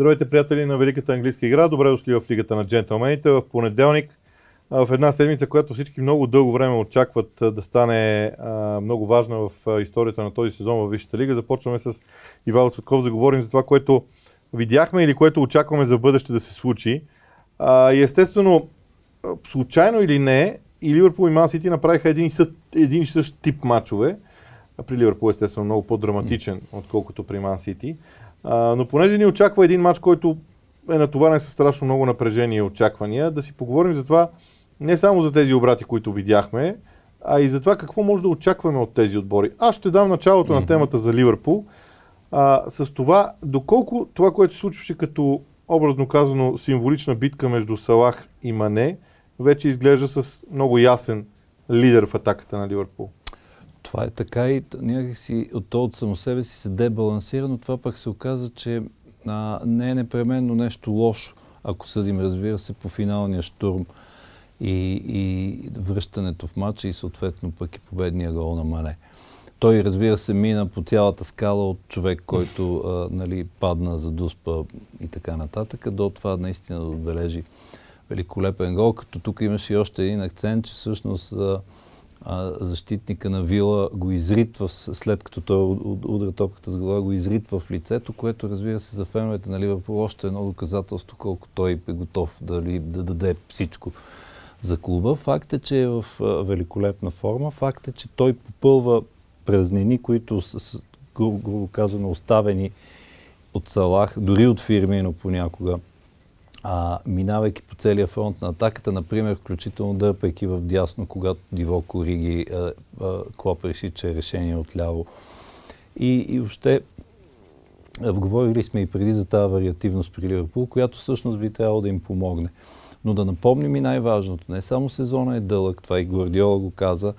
Здравейте, приятели на Великата английска игра. Добре дошли в Лигата на джентълмените. В понеделник, в една седмица, която всички много дълго време очакват да стане много важна в историята на този сезон в Висшата лига, започваме с Ивайло Цветков да говорим за това, което видяхме или което очакваме за бъдеще да се случи. И естествено, случайно или не, и Ливърпул и Ман Сити направиха един и, съд, един и същ тип матчове. При Ливърпул естествено много по-драматичен, отколкото при Ман Сити. А, но понеже ни очаква един матч, който е натоварен с страшно много напрежение и очаквания, да си поговорим за това не само за тези обрати, които видяхме, а и за това какво може да очакваме от тези отбори. Аз ще дам началото mm-hmm. на темата за Ливърпул. А, с това, доколко това, което се случваше като образно казано символична битка между Салах и Мане, вече изглежда с много ясен лидер в атаката на Ливърпул. Това е така и някакси от то от само себе си се дебалансира, но това пък се оказа, че а, не е непременно нещо лошо, ако съдим, разбира се, по финалния штурм и, и връщането в матча и съответно пък и победния гол на Мане. Той, разбира се, мина по цялата скала от човек, който а, нали, падна за дуспа и така нататък, до това наистина да отбележи великолепен гол, като тук имаше и още един акцент, че всъщност а, а, защитника на Вила го изритва, след като той удря топката с глава, го изритва в лицето, което разбира се за феновете на Ливърпул още едно доказателство, колко той е готов да, да даде всичко за клуба. Факт е, че е в великолепна форма. Факт е, че той попълва празнини, които са, грубо казано, оставени от Салах, дори от Фирмино понякога а, минавайки по целия фронт на атаката, например, включително дърпайки в дясно, когато Диво Кориги, а, а, Клоп реши, че е решение отляво. И, и въобще, говорили сме и преди за тази вариативност при Ливърпул, която всъщност би трябвало да им помогне. Но да напомним и най-важното. Не само сезона е дълъг, това и Гвардиола го каза,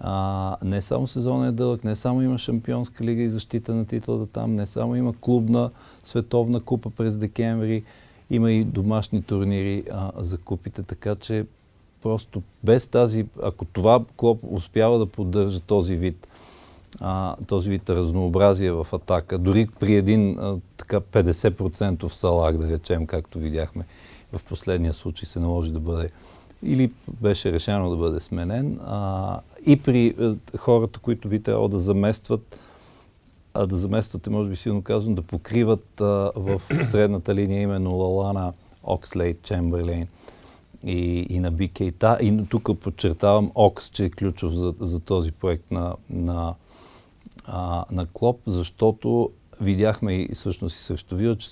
а, не само сезона е дълъг, не само има Шампионска лига и защита на титлата там, не само има клубна световна купа през декември, има и домашни турнири а, за купите, така че просто без тази, ако това Клоп успява да поддържа този вид, а, този вид разнообразие в атака, дори при един а, така 50% салак, да речем, както видяхме в последния случай се наложи да бъде или беше решено да бъде сменен, а, и при хората, които би трябвало да заместват а да замествате, може би силно казвам, да покриват а, в средната линия именно Лалана, Окслейт, Чемберлейн и, и на Бикейта. И тук подчертавам Окс, че е ключов за, за този проект на, на, а, на Клоп, защото видяхме и всъщност и срещу Вила, че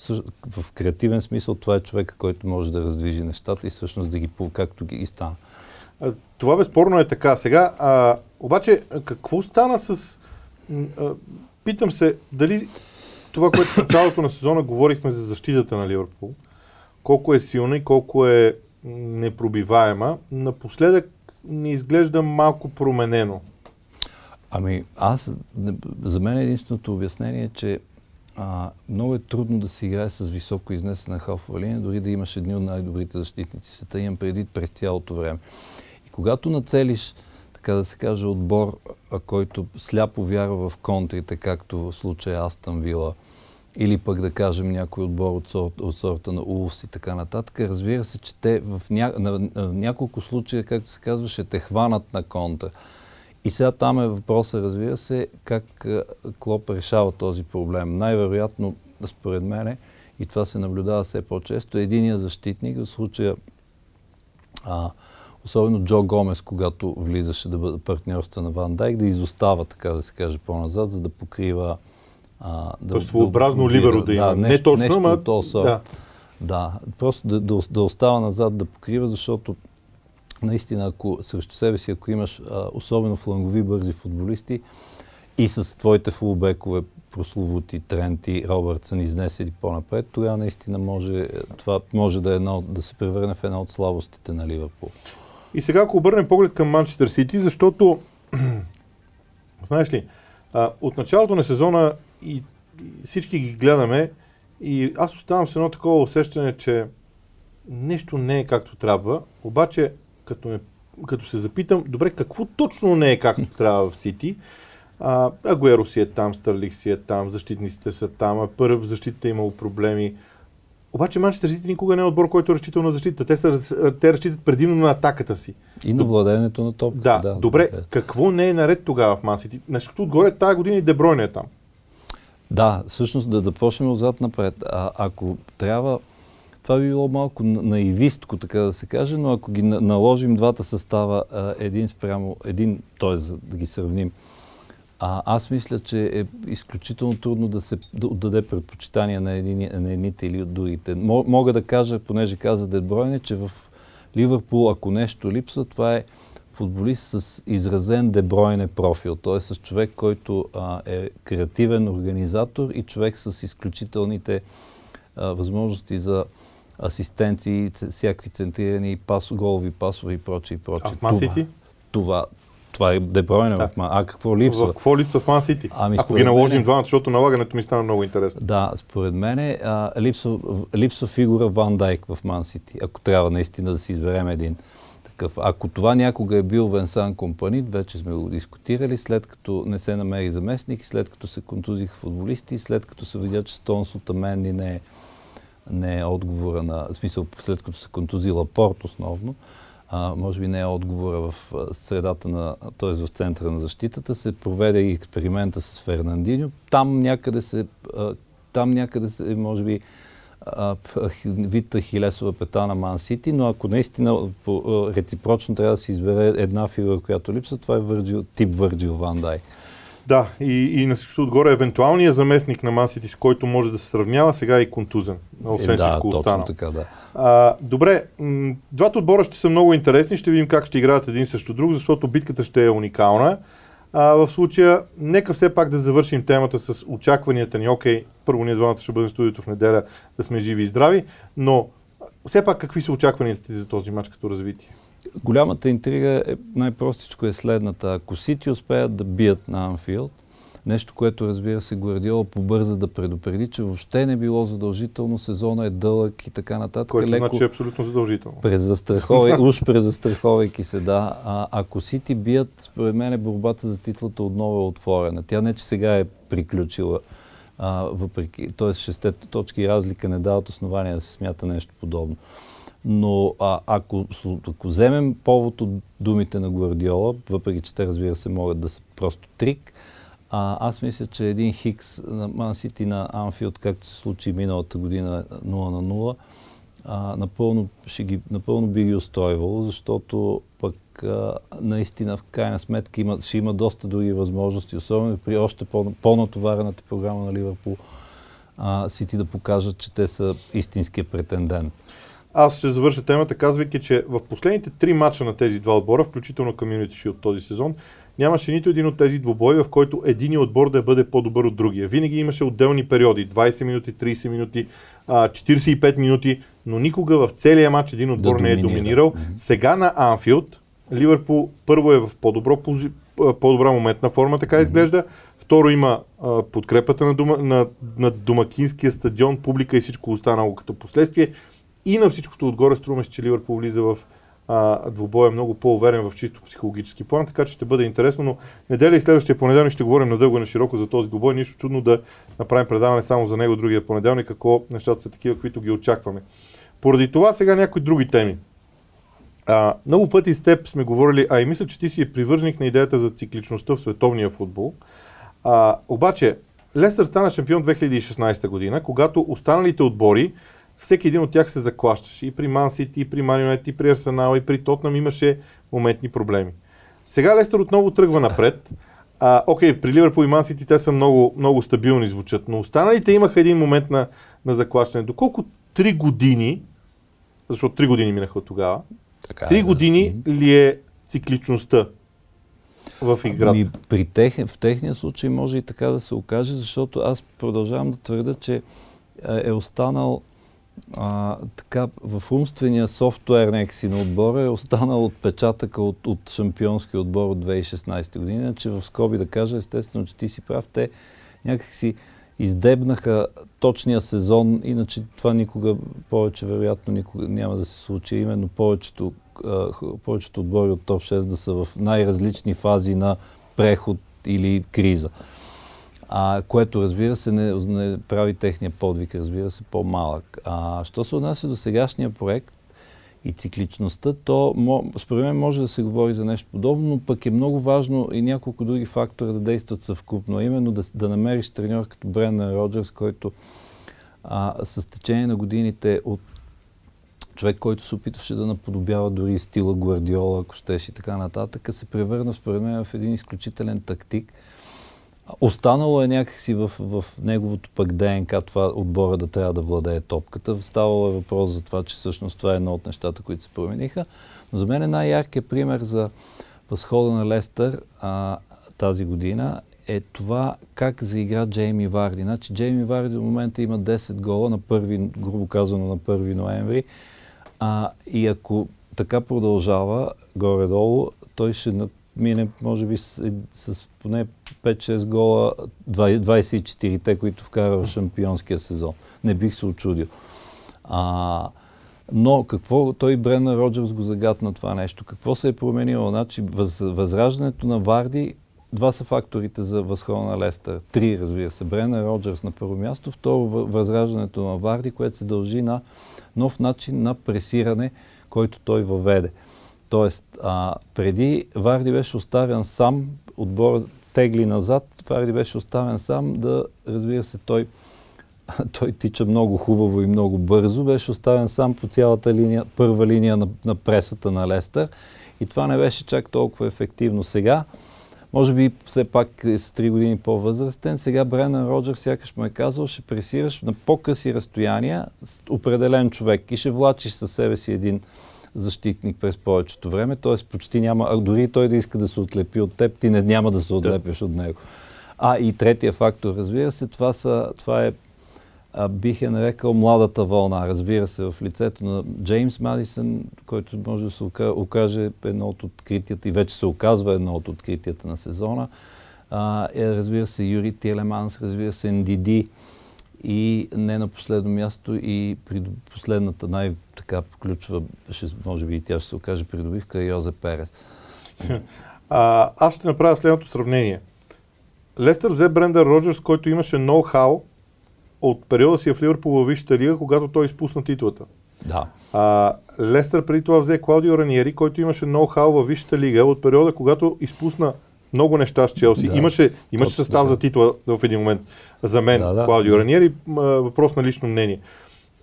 в креативен смисъл това е човека, който може да раздвижи нещата и всъщност да ги, както ги стана. Това безспорно е така. Сега, а, обаче, какво стана с а, Питам се дали това, което в началото на сезона говорихме за защитата на Ливърпул, колко е силна и колко е непробиваема, напоследък ни изглежда малко променено. Ами аз, за мен единственото обяснение е, че а, много е трудно да се играе с високо изнесена халфова линия, дори да имаш едни от най-добрите защитници в света, имам преди през цялото време. И когато нацелиш така да се каже, отбор, който сляпо вярва в контрите, както в случая Астън Вила, или пък да кажем някой отбор от, сорт, от сорта на Улс и така нататък. Разбира се, че те в ня... на, няколко случая, както се казва, ще те хванат на контра. И сега там е въпросът, разбира се, как Клоп решава този проблем. Най-вероятно, според мене, и това се наблюдава все по-често, единия защитник, в случая а, особено Джо Гомес, когато влизаше да бъде партньорства на Ван Дайк, да изостава, така да се каже, по-назад, за да покрива... А, да, Тоест своеобразно да, либеро да има. Да, нещо, не точно, нещо ама... То, да. да, просто да, да, да остава назад да покрива, защото наистина, ако срещу себе си, ако имаш а, особено флангови бързи футболисти и с твоите фулбекове прословути Тренти, Робъртсън изнесели по-напред, тогава наистина може, това може да, е едно, да се превърне в една от слабостите на Ливърпул. И сега, ако обърнем поглед към Манчестър Сити, защото, знаеш ли, а, от началото на сезона и, и всички ги гледаме и аз оставам с едно такова усещане, че нещо не е както трябва, обаче като, ме, като се запитам, добре, какво точно не е както трябва в Сити, а, Агуеро си е там, Стърлих си е там, защитниците са там, първ защита е имало проблеми, Обаче Манчестър Сити никога не е отбор, който е разчитал на защита. Те, са, те разчитат предимно на атаката си. И на владението на топ. Да, да, добре. Да. Какво не е наред тогава в Ман Сити? Нещо отгоре тази година и Дебройне е там. Да, всъщност да, да почнем отзад напред. А, ако трябва, това би било малко наивистко, така да се каже, но ако ги наложим двата състава един спрямо един, т.е. да ги сравним, а, аз мисля, че е изключително трудно да се да отдаде предпочитание на, едини, на едните или от другите. Мога да кажа, понеже каза Дебройне, че в Ливърпул, ако нещо липсва, това е футболист с изразен Дебройне профил, т.е. с човек, който а, е креативен организатор и човек с изключителните а, възможности за асистенции, всякакви центрирани пас, голови пасове и прочее и прочее. А в това, това е Дебройне да. в Ман. А какво липсва? В какво липсва в Ман Сити? Ами, Ако ги наложим мене... двамата, защото налагането ми стана много интересно. Да, според мен липсва, липсва фигура Ван Дайк в Ман Сити, ако трябва наистина да си изберем един такъв. Ако това някога е бил Венсан Компанит, вече сме го дискутирали, след като не се намери заместник, след като се контузиха футболисти, след като се видя, че Стонс от Аменни не е, не е отговора на, в смисъл след като се контузила Порт основно, а, може би не е отговора в средата на, т.е. в центъра на защитата, се проведе и експеримента с Фернандиньо. Там някъде се, там някъде се, може би, вид хилесова пета на Ман Сити, но ако наистина реципрочно трябва да се избере една фигура, която липсва, това е Върджил, тип Върджил Ван Дай. Да, и, и на всичко отгоре евентуалният заместник на Мансити, с който може да се сравнява, сега е и контузен, освен е, да, всичко останало. Така, да. А, добре, м- двата отбора ще са много интересни, ще видим как ще играят един срещу друг, защото битката ще е уникална. А, в случая, нека все пак да завършим темата с очакванията ни. Окей, първо ние двамата ще бъдем в студиото в неделя да сме живи и здрави, но все пак какви са очакванията ти за този матч като развитие? Голямата интрига е най-простичко е следната. Ако Сити успеят да бият на Анфилд, нещо, което разбира се Гвардиола побърза да предупреди, че въобще не било задължително, сезона е дълъг и така нататък. Което леко значи е абсолютно задължително. Презастраховай, уж презастраховайки се, да. А, ако Сити бият, според мен борбата за титлата отново е отворена. Тя не, че сега е приключила, а, въпреки, т.е. шестете точки разлика не дават основания да се смята нещо подобно. Но а, ако, ако вземем повод от думите на Гвардиола, въпреки че те разбира се могат да са просто трик, а, аз мисля, че един Хикс на Ман Сити на Анфилд, както се случи миналата година 0 на 0, а, напълно, ще ги, напълно би ги устойвало, защото пък а, наистина в крайна сметка има, ще има доста други възможности, особено при още по, по-натоварената програма на Ливърпул, Сити да покажат, че те са истинския претендент. Аз ще завърша темата, казвайки, че в последните три мача на тези два отбора, включително Community Shield този сезон, нямаше нито един от тези двубои, в който един отбор да бъде по-добър от другия. Винаги имаше отделни периоди, 20 минути, 30 минути, 45 минути, но никога в целия матч един отбор да не е доминирал. Сега на Анфилд, Ливърпул първо е в по-добро, по-добра моментна форма, така изглежда. Второ има а, подкрепата на, дума, на, на домакинския стадион, публика и всичко останало като последствие. И на всичкото отгоре струваме, че Ливърпул влиза в а, двубоя много по-уверен в чисто психологически план, така че ще бъде интересно, но неделя и следващия понеделник ще говорим надълго и на широко за този двубой. Нищо чудно да направим предаване само за него другия понеделник, ако нещата са такива, които ги очакваме. Поради това сега някои други теми. А, много пъти с теб сме говорили, а и мисля, че ти си е привърженик на идеята за цикличността в световния футбол. А, обаче, Лестър стана шампион 2016 година, когато останалите отбори всеки един от тях се заклащаше. И при Ман Сити, и при Манионет, и при Арсенал, и при Тотнам имаше моментни проблеми. Сега Лестър отново тръгва напред. А, окей, при Ливърпул и Ман Сити те са много, много стабилни звучат, но останалите имаха един момент на, на заклащане. Доколко три години, защото три години минаха от тогава, така, три години да. ли е цикличността в играта? Ми, при тех, в техния случай може и така да се окаже, защото аз продължавам да твърда, че е останал а, така, в умствения софтуер някакси на отбора е останал отпечатъка от, от шампионски отбор от 2016 година, че в скоби да кажа, естествено, че ти си прав, те някакси издебнаха точния сезон, иначе това никога повече, вероятно, никога няма да се случи. Именно повечето, повечето отбори от топ 6 да са в най-различни фази на преход или криза. А, което разбира се не, не прави техния подвиг, разбира се, по-малък. А, що се отнася до сегашния проект и цикличността, то според мен може да се говори за нещо подобно, но пък е много важно и няколко други фактора да действат съвкупно. Именно да, да намериш треньор като Бренна Роджерс, който а, с течение на годините от човек, който се опитваше да наподобява дори стила Гвардиола, ако щеш и така нататък, се превърна според мен в един изключителен тактик. Останало е някакси в, в неговото пък ДНК това отбора да трябва да владее топката. Ставало е въпрос за това, че всъщност това е едно от нещата, които се промениха. Но за мен е най-яркият пример за възхода на Лестър а, тази година е това как заигра Джейми Варди. Значи Джейми Варди в момента има 10 гола на първи, грубо казано на 1 ноември. А, и ако така продължава горе-долу, той ще мине, може би, с, с поне 5-6 гола, 24-те, които вкара в шампионския сезон. Не бих се очудил. А, но какво той Брена Роджерс го загадна това нещо? Какво се е променило? Значи въз, възраждането на Варди, два са факторите за възхода на Лестър. Три, разбира се. Брена Роджерс на първо място. Второ, възраждането на Варди, което се дължи на нов начин на пресиране, който той въведе. Тоест, а, преди Варди беше оставен сам, отбор тегли назад, Варди беше оставен сам да, разбира се, той, той тича много хубаво и много бързо, беше оставен сам по цялата линия, първа линия на, на пресата на Лестър и това не беше чак толкова ефективно сега. Може би все пак е с 3 години по-възрастен. Сега Бренан Роджер сякаш му е казал, ще пресираш на по-къси разстояния с определен човек и ще влачиш със себе си един защитник през повечето време, т.е. почти няма, а дори той да иска да се отлепи от теб, ти не, няма да се отлепиш да. от него. А и третия фактор, разбира се, това, са, това е, а, бих я нарекал младата вълна, разбира се, в лицето на Джеймс Мадисън, който може да се окаже едно от откритията и вече се оказва едно от откритията на сезона. А, е, разбира се, Юри Телеманс, разбира се, НДД, и не на последно място и при последната най-така ключова, ще, може би и тя ще се окаже придобивка, е Йозе Перес. А, аз ще направя следното сравнение. Лестър взе Брендър Роджерс, който имаше ноу-хау от периода си в Ливърпул във Висшата лига, когато той изпусна титлата. Да. А, Лестър преди това взе Клаудио Раниери, който имаше ноу-хау във Висшата лига от периода, когато изпусна много неща с Челси. Да. Имаше, имаше състав да. за титла в един момент за мен, да, да. Клаудио Раниери, въпрос на лично мнение.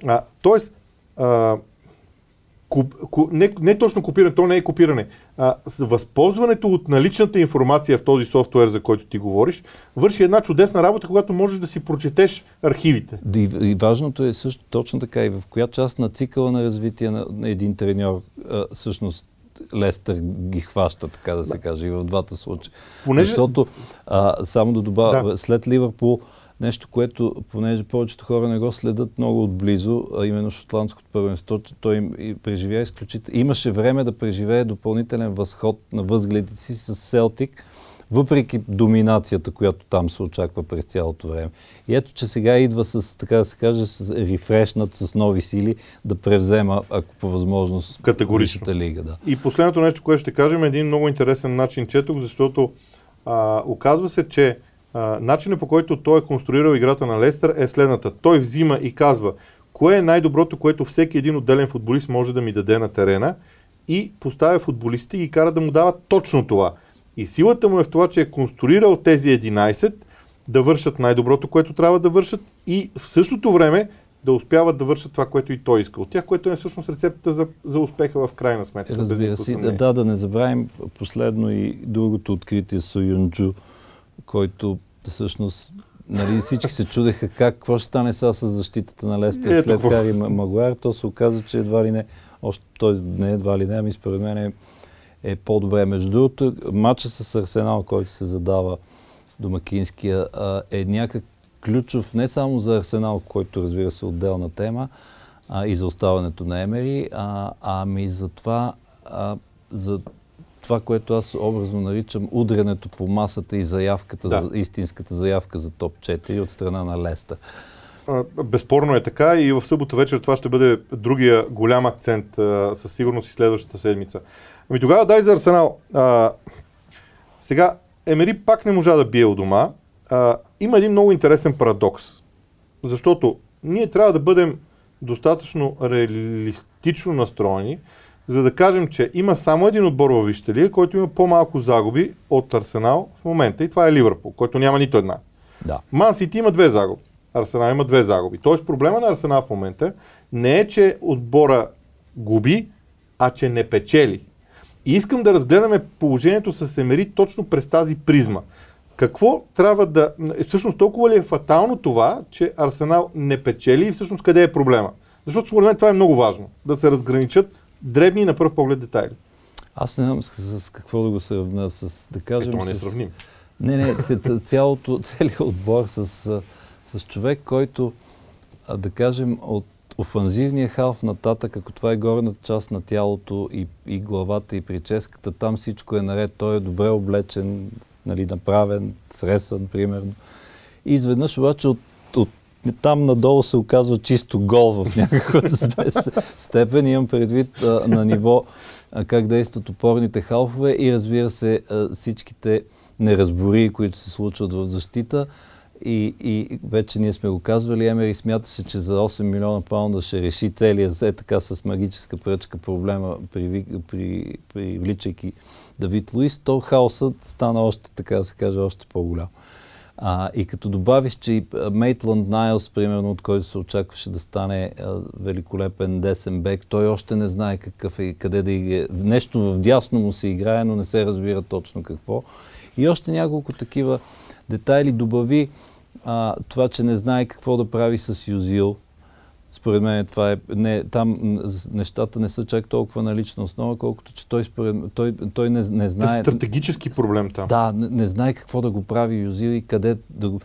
А, тоест, а, куп, ку, не, не точно копиране, то не е копиране. А, възползването от наличната информация в този софтуер, за който ти говориш, върши една чудесна работа, когато можеш да си прочетеш архивите. И, и важното е също точно така и в коя част на цикъла на развитие на, на един треньор а, всъщност Лестър ги хваща, така да се каже, и в двата случая. Понеже... Защото, а, само да добавя, да. след Ливърпул, нещо, което, понеже повечето хора не го следят много отблизо, а именно шотландското първенство, той им и преживя изключително. Имаше време да преживее допълнителен възход на възгледите си с Селтик, въпреки доминацията, която там се очаква през цялото време. И ето, че сега идва с, така да се каже, с рефрешнат, с нови сили, да превзема, ако по възможност, Категорично. лига. Да. И последното нещо, което ще кажем, е един много интересен начин четох, защото а, оказва се, че а, начинът по който той е конструирал играта на Лестър е следната. Той взима и казва, кое е най-доброто, което всеки един отделен футболист може да ми даде на терена и поставя футболистите и кара да му дават точно това. И силата му е в това, че е конструирал тези 11 да вършат най-доброто, което трябва да вършат и в същото време да успяват да вършат това, което и той иска от тях, което е всъщност рецептата за, за успеха в крайна сметка. Разбира се, да, да, да не забравим последно и другото откритие с Юнджу, който всъщност нали, всички се чудеха как, какво ще стане сега с защитата на Лестер след Хари Магуайр. То се оказа, че едва ли не, още той не едва ли не, ами според мен е е по-добре. Между другото, матча с Арсенал, който се задава домакинския, е някак ключов не само за Арсенал, който разбира се е отделна тема, а, и за оставането на Емери, а, ами за това, а, за това, което аз образно наричам удрянето по масата и заявката, да. за, истинската заявка за топ 4 от страна на Леста. Безспорно е така и в събота вечер това ще бъде другия голям акцент със сигурност и следващата седмица. Ами тогава дай за Арсенал. А, сега, Емери пак не можа да бие у дома. А, има един много интересен парадокс. Защото ние трябва да бъдем достатъчно реалистично настроени, за да кажем, че има само един отбор във Висшата лига, който има по-малко загуби от Арсенал в момента и това е Ливърпул, който няма нито една. Да. Ман Сити има две загуби. Арсенал има две загуби. Тоест проблема на Арсенал в момента не е, че отбора губи, а че не печели. И искам да разгледаме положението с Емери точно през тази призма. Какво трябва да... Всъщност толкова ли е фатално това, че Арсенал не печели и всъщност къде е проблема? Защото според мен това е много важно. Да се разграничат дребни на пръв поглед детайли. Аз не знам с, с какво да го сравня, с, да кажем... Ето, не е с... сравним. Не, не, цялото, целият отбор с, с човек, който, да кажем, от офанзивния халф нататък, ако това е горната част на тялото и, и главата и прическата, там всичко е наред. Той е добре облечен, нали, направен, сресан, примерно. И изведнъж обаче от, от там надолу се оказва чисто гол в някаква степен. Имам предвид а, на ниво а, как действат опорните халфове и разбира се а, всичките неразбори, които се случват в защита. И, и вече ние сме го казвали, Емери смята се, че за 8 милиона паунда ще реши целия зе така с магическа пръчка проблема, при, при, привличайки Давид Луис, то хаосът стана още, така да се каже, още по-голям. А, и като добавиш, че Мейтланд Найлс, примерно, от който се очакваше да стане а, великолепен десен бек, той още не знае какъв е, къде да играе. Нещо в дясно му се играе, но не се разбира точно какво. И още няколко такива детайли добави а, това, че не знае какво да прави с Юзил. Според мен това е, не, там нещата не са чак толкова на лична основа, колкото че той, според, той, той не, не знае... Е стратегически проблем там. Да, не, не знае какво да го прави Юзил и къде да го...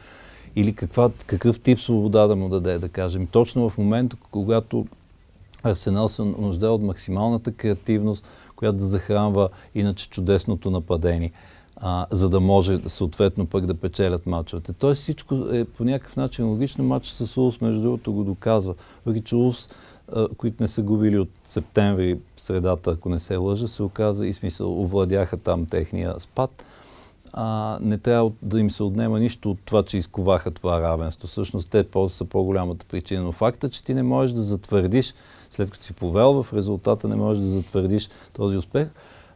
Или каква, какъв тип свобода да му даде, да кажем. Точно в момента, когато Арсенал се нуждае от максималната креативност, която да захранва иначе чудесното нападение а, за да може съответно пък да печелят мачовете. Тоест всичко е по някакъв начин логично. Матч с Улс, между другото, го доказва. Въпреки, че Улс, които не са губили от септември, средата, ако не се лъжа, се оказа и смисъл, овладяха там техния спад. А, не трябва да им се отнема нищо от това, че изковаха това равенство. Всъщност те са по-голямата причина. Но факта, че ти не можеш да затвърдиш, след като си повел в резултата, не можеш да затвърдиш този успех,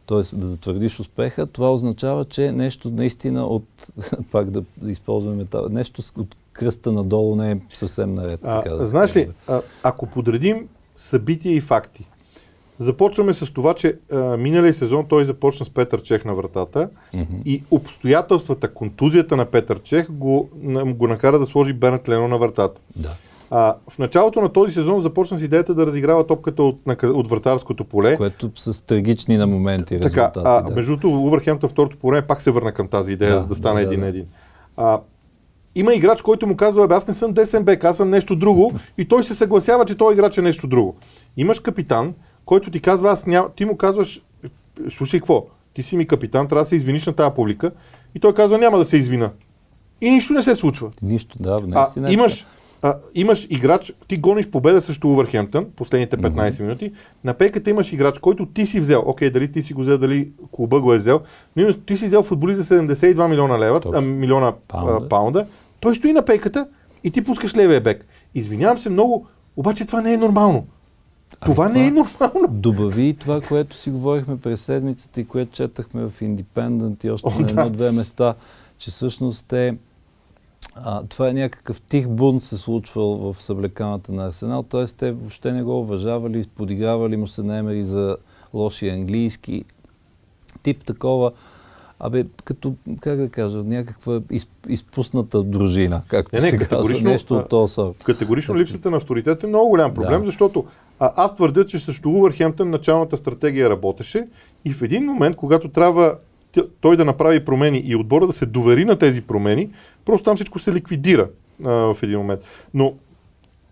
т.е. да затвърдиш успеха, това означава, че нещо наистина от, пак да използваме това, нещо от кръста надолу не е съвсем наред. А, така да знаеш ли, а, ако подредим събития и факти, започваме с това, че а, миналия сезон той започна с Петър Чех на вратата mm-hmm. и обстоятелствата, контузията на Петър Чех го, го накара да сложи Бернат Лено на вратата. Да. А, в началото на този сезон започна с идеята да разиграва топката от, от вратарското поле. Което с трагични на моменти така, А, да. Между другото, Увърхемптън второто поле пак се върна към тази идея, да, за да стане един на един. А, има играч, който му казва, аз не съм десен бек, аз съм нещо друго и той се съгласява, че той играч е нещо друго. Имаш капитан, който ти казва, аз ням... ти му казваш, слушай какво, ти си ми капитан, трябва да се извиниш на тази публика и той казва, няма да се извина. И нищо не се случва. Нищо, да, наистина. А, имаш, а, имаш играч, ти гониш победа срещу Увърхемптън, последните 15 mm-hmm. минути, на пейката имаш играч, който ти си взел, окей, дали ти си го взел, дали клуба го е взел, но ти си взел футболист за 72 милиона лева, а, милиона паунда. А, паунда, той стои на пейката и ти пускаш левия бек. Извинявам се много, обаче това не е нормално. Това, това не е нормално. Добави това, което си говорихме през седмицата и което четахме в Индипендент и още О, на едно-две места, че всъщност те а, това е някакъв тих бунт се случвал в съблеканата на Арсенал, т.е. те въобще не го уважавали, подигравали му се наемери за лоши английски. Тип такова, абе, като, как да кажа, някаква из, изпусната дружина, както не, не, се казва, нещо от този сорт. Категорично липсата на авторитет е много голям проблем, да. защото а, аз твърдя, че срещу Увърхемптън началната стратегия работеше и в един момент, когато трябва той да направи промени и отбора да се довери на тези промени, просто там всичко се ликвидира а, в един момент. Но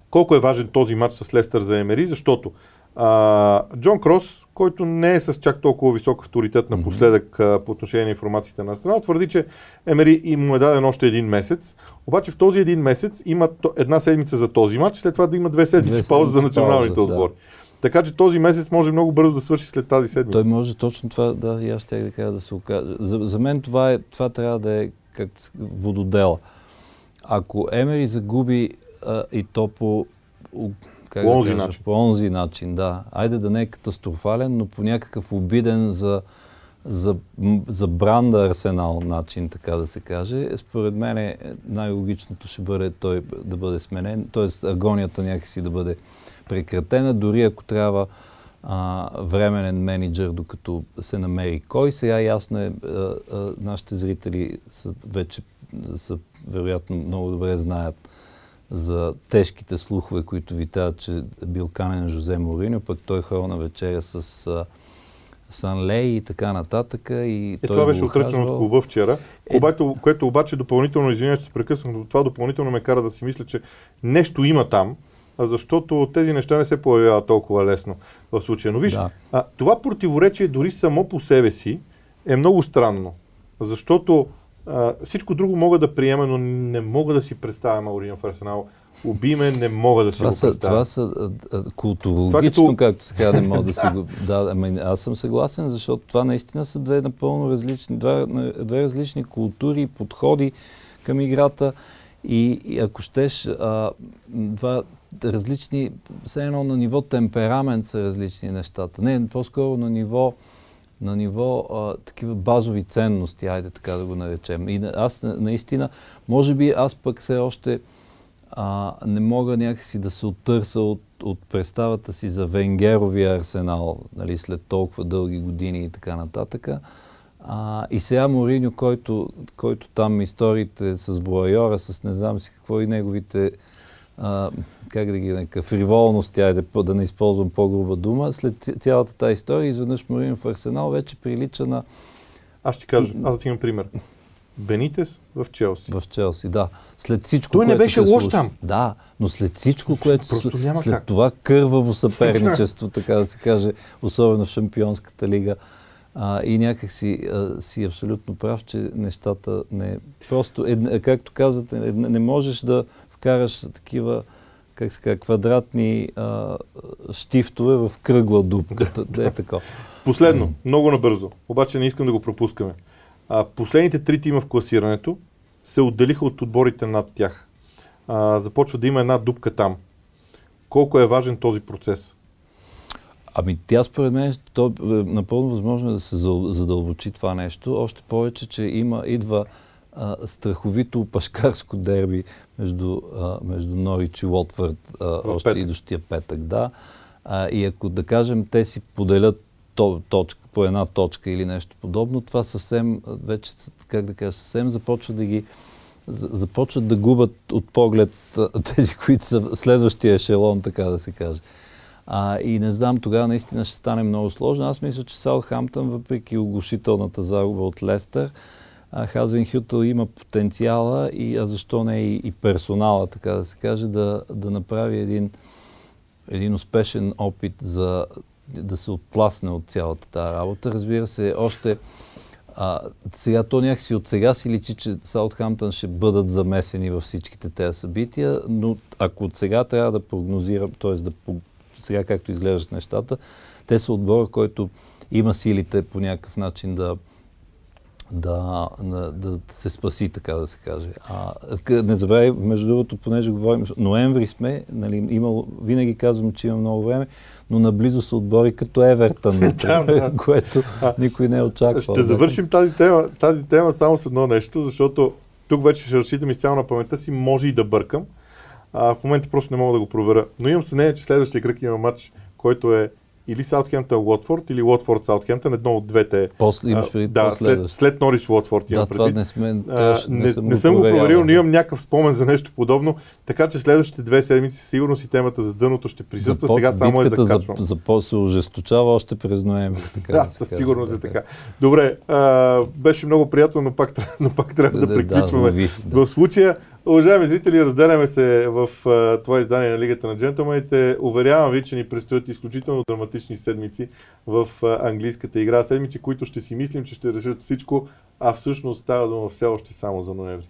колко е важен този матч с Лестър за Емери, защото а, Джон Крос, който не е с чак толкова висок авторитет напоследък а, по отношение на информациите на Арсенал, твърди, че Емери им му е даден още един месец. Обаче в този един месец има една седмица за този матч, след това да има две седмици, две пауза за националните пауза, отбори. Да. Така че този месец може много бързо да свърши след тази седмица. Той може точно това, да, и аз ще да кажа да се окаже. За, за мен това, е, това трябва да е как вододела. ако Емери загуби а, и то по как по онзи да кажа, начин. По онзи начин, да. Айде да не е катастрофален, но по някакъв обиден за, за, за бранда Арсенал начин, така да се каже. Според мен най-логичното ще бъде той да бъде сменен, т.е. агонията някакси да бъде прекратена, дори ако трябва а, временен менеджер, докато се намери кой. Сега ясно е, а, а, нашите зрители са вече са, вероятно много добре знаят за тежките слухове, които витаят, че е бил канен Жозе Морино, пък той хора на вечеря с а, Санлей и така нататък. И е, това беше отречено от клуба вчера, е... което, което обаче допълнително, извинявай, ще прекъснах, но това допълнително ме кара да си мисля, че нещо има там, защото тези неща не се появяват толкова лесно в случая. Но виж, да. а, това противоречие дори само по себе си е много странно, защото а, всичко друго мога да приема, но не мога да си представя Мауриньо в Арсенал. Убиме, не мога да си това го представя. Това са културологично, като... както се казва, не мога да си го... Да, ами, аз съм съгласен, защото това наистина са две напълно различни, две, две различни култури и подходи към играта. И, и ако щеш, а, два различни, все едно на ниво темперамент са различни нещата. Не, по-скоро на ниво на ниво а, такива базови ценности, айде така да го наречем. И аз наистина, може би аз пък все още а, не мога някакси да се оттърса от, от представата си за Венгеровия арсенал, нали, след толкова дълги години и така нататък. А, и сега Мориньо, който, който там историите с Воайора, с не знам си какво и неговите а, как да ги нарека, фриволност, тя е да, да не използвам по-груба дума, след цялата тази история, изведнъж Морин в Арсенал вече прилича на... Аз ще кажа, аз да ти имам пример. Бенитес в Челси. В Челси, да. След всичко, Той не беше лош там. Да, но след всичко, което Просто няма след как. това кърваво съперничество, така да се каже, особено в Шампионската лига, а, и някак си, а, си абсолютно прав, че нещата не... Просто, е, както казвате, не, не можеш да вкараш такива как се казва, квадратни а, штифтове в кръгла дупка. е така. Последно, много набързо, обаче не искам да го пропускаме. А, последните три тима в класирането се отделиха от отборите над тях. А, започва да има една дупка там. Колко е важен този процес? Ами тя според мен то, е напълно възможно е да се задълбочи това нещо. Още повече, че има, идва а, страховито пашкарско дерби между, а, между Норич и Лотвърд а, още петък. идущия петък. Да. А, и ако да кажем те си поделят то, точка, по една точка или нещо подобно, това съвсем, вече, как да кажа, съвсем започва да ги започват да губят от поглед тези, които са следващия ешелон, така да се каже. А, и не знам, тогава наистина ще стане много сложно. Аз мисля, че Саутхамптън, въпреки оглушителната загуба от Лестър, Хазенхютъл има потенциала и а защо не и, и персонала, така да се каже, да, да направи един, един успешен опит за да се отпласне от цялата тази работа. Разбира се, още а, сега то някакси от сега си личи, че Саутхамптън ще бъдат замесени във всичките тези събития, но ако от сега трябва да прогнозирам, т.е. да сега както изглеждат нещата, те са отбор, който има силите по някакъв начин да, да, да, се спаси, така да се каже. А, не забравяй, между другото, понеже говорим, ноември сме, нали, имало, винаги казвам, че има много време, но наблизо са отбори като Евертън, което никой не е очаквал. Ще завършим тази тема, тази тема само с едно нещо, защото тук вече ще разчитам изцяло на паметта си, може и да бъркам. А, в момента просто не мога да го проверя. Но имам съмнение, че следващия кръг има матч, който е или Саутхемптън Уотфорд, или Уотфорд Саутхемптън, едно от двете. После имаш преди Да, след, след Норис Уотфорд имам да, това не, сме, а, не, не, съм, не съм го проверил, но имам някакъв спомен за нещо подобно, така че следващите две седмици сигурно си темата за дъното ще присъства, за, сега само е закачвам. За, за се ожесточава още през ноември. Така, да, със сигурност е така. Добре, а, беше много приятно, но пак, но пак трябва да, да приключваме. Да, да. В случая Уважаеми зрители, разделяме се в това издание на Лигата на джентълмените. Уверявам ви, че ни предстоят изключително драматични седмици в английската игра. Седмици, които ще си мислим, че ще решат всичко, а всъщност става дума все още само за ноември.